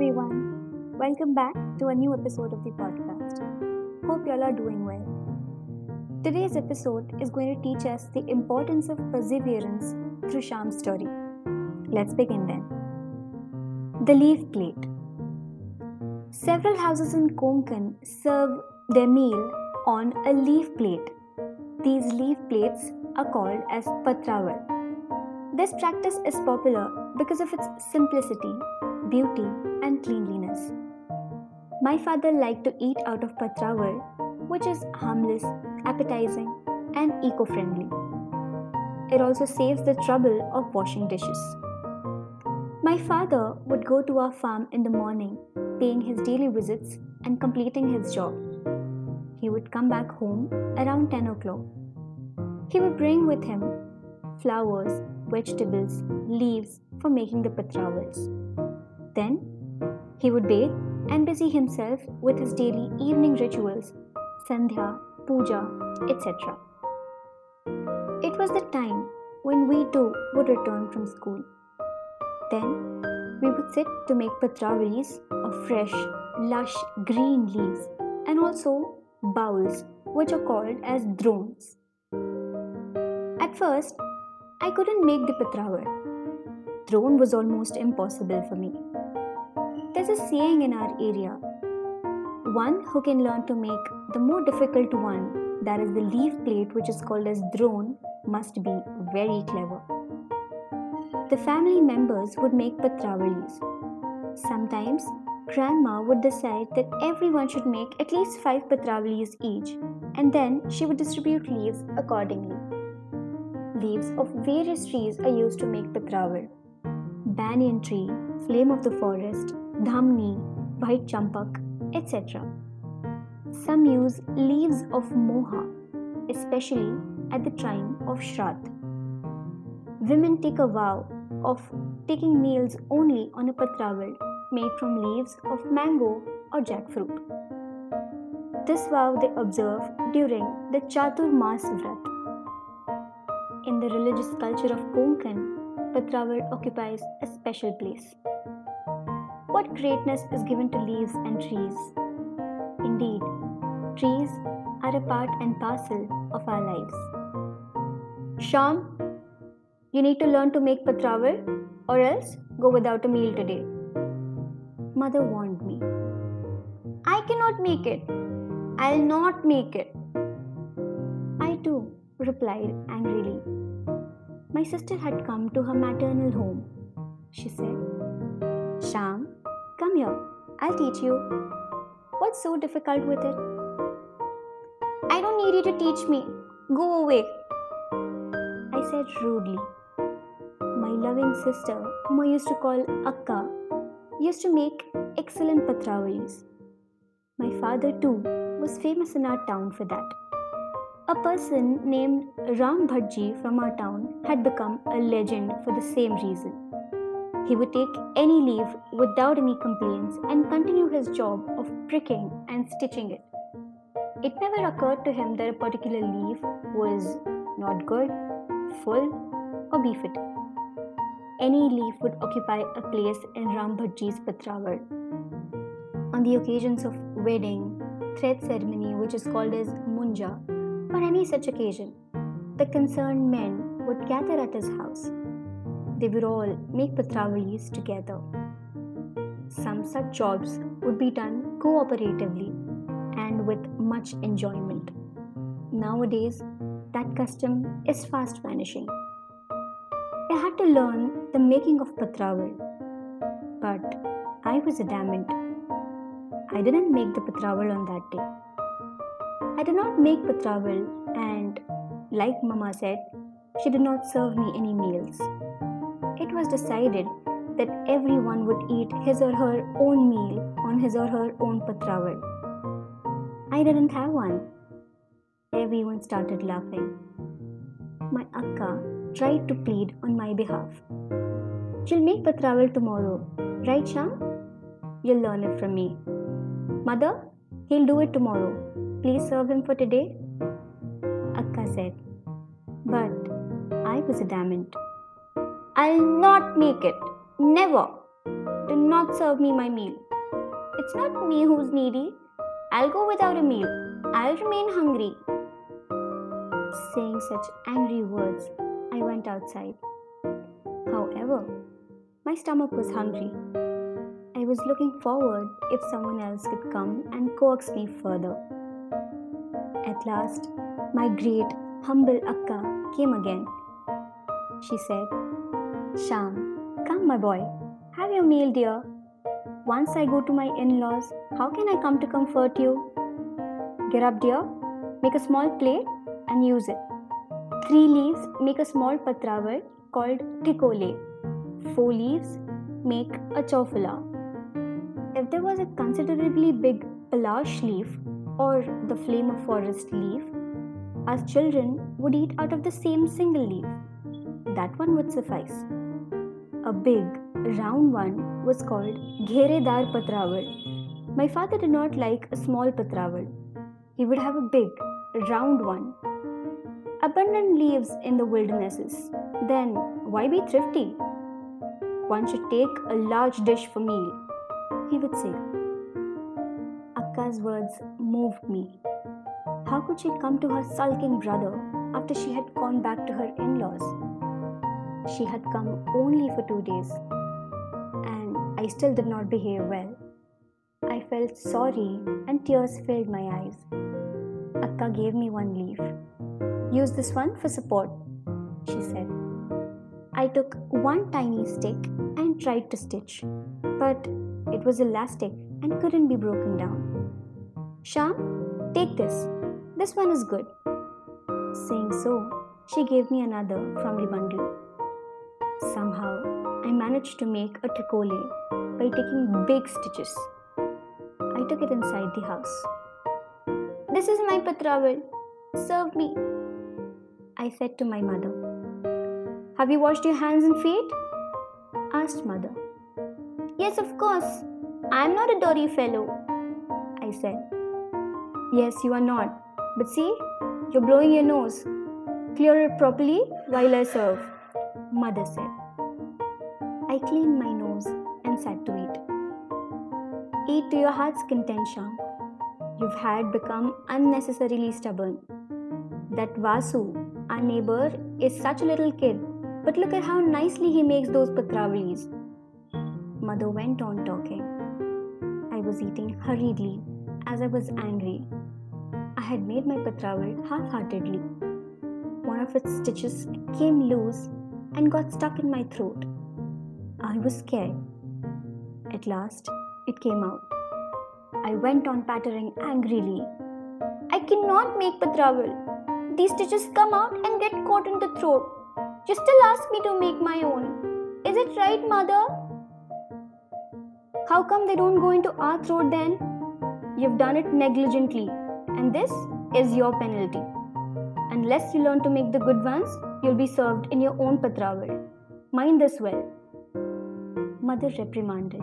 everyone. Welcome back to a new episode of the podcast. Hope y'all are doing well. Today's episode is going to teach us the importance of perseverance through Shyaam's story. Let's begin then. The leaf plate. Several houses in Konkan serve their meal on a leaf plate. These leaf plates are called as patraval. This practice is popular because of its simplicity, beauty, and cleanliness. My father liked to eat out of patraval, which is harmless, appetizing, and eco friendly. It also saves the trouble of washing dishes. My father would go to our farm in the morning, paying his daily visits and completing his job. He would come back home around 10 o'clock. He would bring with him flowers, vegetables, leaves for making the patravals. Then he would bathe and busy himself with his daily evening rituals, sandhya, puja, etc. It was the time when we too would return from school. Then we would sit to make patravalis of fresh, lush green leaves and also bowls, which are called as drones. At first, I couldn't make the patraval. Drone was almost impossible for me. There's a saying in our area one who can learn to make the more difficult one, that is the leaf plate, which is called as drone, must be very clever. The family members would make patravalis. Sometimes, grandma would decide that everyone should make at least five patravalis each, and then she would distribute leaves accordingly. Leaves of various trees are used to make patraval. Banyan tree, flame of the forest, dhamni, white champak, etc. Some use leaves of moha, especially at the time of Shraddh. Women take a vow of taking meals only on a patraval made from leaves of mango or jackfruit. This vow they observe during the Chatur Mas Vrat. In the religious culture of Konkan, Patraval occupies a special place. What greatness is given to leaves and trees? Indeed, trees are a part and parcel of our lives. Shyaam, you need to learn to make patraval or else go without a meal today. Mother warned me. I cannot make it. I'll not make it. I too replied angrily. My sister had come to her maternal home. She said, Shyaam, come here. I'll teach you. What's so difficult with it? I don't need you to teach me. Go away. I said rudely. My loving sister, whom I used to call Akka, used to make excellent patravalis. My father, too, was famous in our town for that. A person named Ram Bhatji from our town had become a legend for the same reason. He would take any leaf without any complaints and continue his job of pricking and stitching it. It never occurred to him that a particular leaf was not good, full, or befitting. Any leaf would occupy a place in Ram Bhatji's Patraval. On the occasions of wedding, thread ceremony, which is called as Munja, or any such occasion, the concerned men would gather at his house. They would all make patravalis together. Some such jobs would be done cooperatively and with much enjoyment. Nowadays, that custom is fast vanishing. I had to learn the making of patraval, but I was adamant. I didn't make the patraval on that day. I did not make patraval, and like Mama said, she did not serve me any meals. It was decided that everyone would eat his or her own meal on his or her own patraval. I didn't have one. Everyone started laughing. My akka tried to plead on my behalf. She'll make patraval tomorrow, right, Shyaam? You'll learn it from me. Mother, he'll do it tomorrow. Please serve him for today? Akka said. But I was adamant. I'll not make it. Never. Do not serve me my meal. It's not me who's needy. I'll go without a meal. I'll remain hungry. Saying such angry words, I went outside. However, my stomach was hungry. I was looking forward if someone else could come and coax me further. At last, my great, humble Akka came again. She said, Shyaam, come, my boy, have your meal, dear. Once I go to my in laws, how can I come to comfort you? Get up, dear, make a small plate and use it. Three leaves make a small patraval called tikole. Four leaves make a chofala. If there was a considerably big palash leaf or the flame of forest leaf, as children would eat out of the same single leaf. That one would suffice. A big, round one was called Gheredar Patraval. My father did not like a small patraval. He would have a big, round one. Abundant leaves in the wildernesses. Then why be thrifty? One should take a large dish for meal, he would say. Akka's words moved me. How could she come to her sulking brother after she had gone back to her in laws? She had come only for two days, and I still did not behave well. I felt sorry, and tears filled my eyes. Akka gave me one leaf. Use this one for support, she said. I took one tiny stick and tried to stitch, but it was elastic and couldn't be broken down. Shyaam, take this. This one is good. Saying so, she gave me another from the bundle. Somehow, I managed to make a tikole by taking big stitches. I took it inside the house. This is my patraval. Serve me, I said to my mother. Have you washed your hands and feet? asked mother. Yes, of course. I am not a dirty fellow, I said. Yes, you are not. But see, you're blowing your nose. Clear it properly while I serve, mother said. I cleaned my nose and sat to eat. Eat to your heart's content, Shyaam. You've had become unnecessarily stubborn. That Vasu, our neighbor, is such a little kid, but look at how nicely he makes those patravalis. Mother went on talking. I was eating hurriedly as I was angry. I had made my patraval half heartedly. One of its stitches came loose and got stuck in my throat. I was scared. At last, it came out. I went on pattering angrily. I cannot make patraval. These stitches come out and get caught in the throat. You still ask me to make my own. Is it right, mother? How come they don't go into our throat then? You've done it negligently, and this is your penalty. Unless you learn to make the good ones, you'll be served in your own patraval. Mind this well. Mother reprimanded.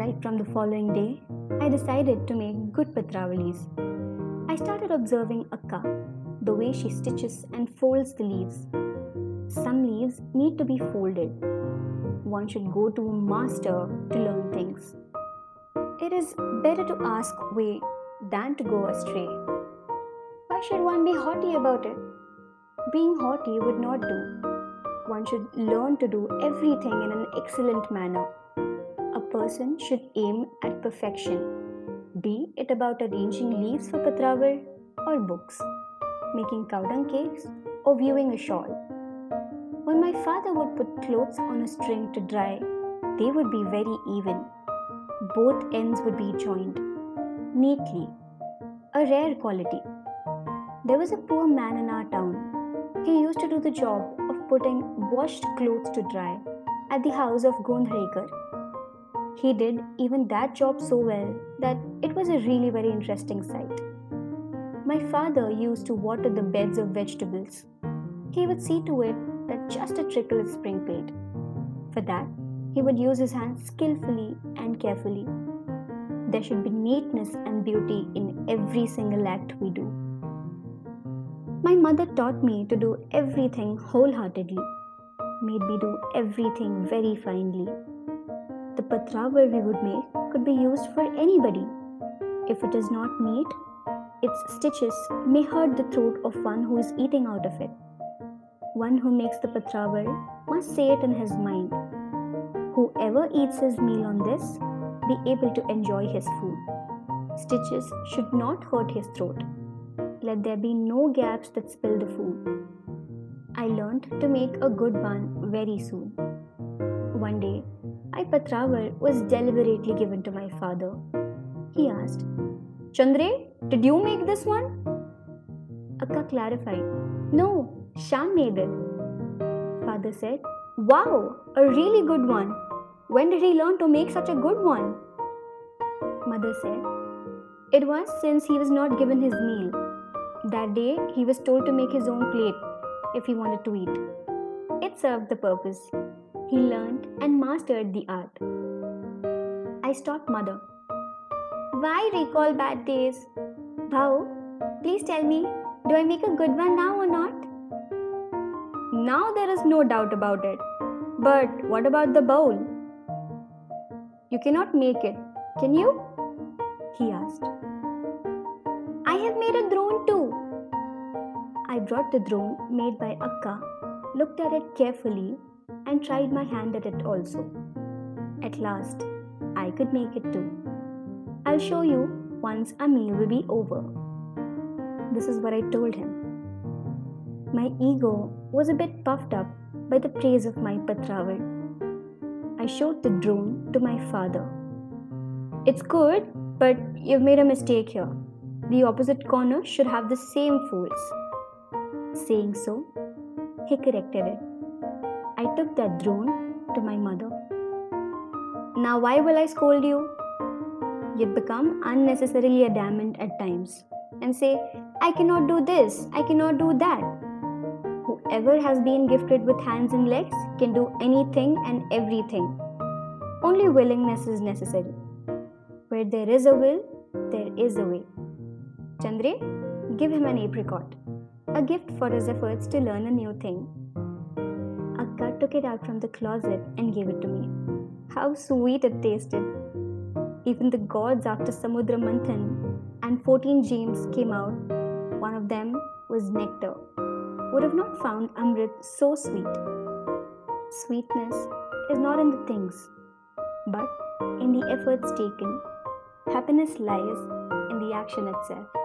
Right from the following day, I decided to make good patravalis. I started observing Akka, the way she stitches and folds the leaves. Some leaves need to be folded. One should go to a master to learn things. It is better to ask way than to go astray. Why should one be haughty about it? Being haughty would not do. One should learn to do everything in an excellent manner. A person should aim at perfection, be it about arranging leaves for patraval or books, making cowdung cakes or viewing a shawl. When my father would put clothes on a string to dry, they would be very even. Both ends would be joined neatly, a rare quality. There was a poor man in our town. He used to do the job of putting washed clothes to dry at the house of Gondhrekar. He did even that job so well that it was a really very interesting sight. My father used to water the beds of vegetables. He would see to it that just a trickle is sprinkled. For that, he would use his hands skillfully and carefully. There should be neatness and beauty in every single act we do. My mother taught me to do everything wholeheartedly, made me do everything very finely. the patraval we would make could be used for anybody. If it is not neat, its stitches may hurt the throat of one who is eating out of it. One who makes the patraval must say it in his mind. Whoever eats his meal on this be able to enjoy his food. Stitches should not hurt his throat. Let there be no gaps that spill the food. I learned to make a good bun very soon. One day, patraval was deliberately given to my father. He asked, Chandre, did you make this one? Akka clarified, No, Shyaam made it. Father said, Wow, a really good one. When did he learn to make such a good one? Mother said, It was since he was not given his meal. That day, he was told to make his own plate if he wanted to eat. It served the purpose. He learned and mastered the art. I stopped mother. Why recall bad days? Bhau, please tell me, do I make a good one now or not? Now there is no doubt about it. But what about the bowl? You cannot make it, can you? He asked. I have made a drone too. I brought the drone made by Akka, looked at it carefully, and tried my hand at it also. At last, I could make it too. I'll show you once our meal will be over. This is what I told him. My ego was a bit puffed up by the praise of my patraval. I showed the drone to my father. It's good, but you've made a mistake here. The opposite corner should have the same folds. Saying so, he corrected it. I took that drone to my mother. Now, why will I scold you? You'd become unnecessarily adamant at times and say, I cannot do this, I cannot do that. Whoever has been gifted with hands and legs can do anything and everything. Only willingness is necessary. Where there is a will, there is a way. Chandre, give him an apricot a gift for his efforts to learn a new thing. Akka took it out from the closet and gave it to me. How sweet it tasted! Even the gods after Samudra Manthan and 14 gems came out. One of them was nectar. Would have not found Amrit so sweet. Sweetness is not in the things, but in the efforts taken. Happiness lies in the action itself.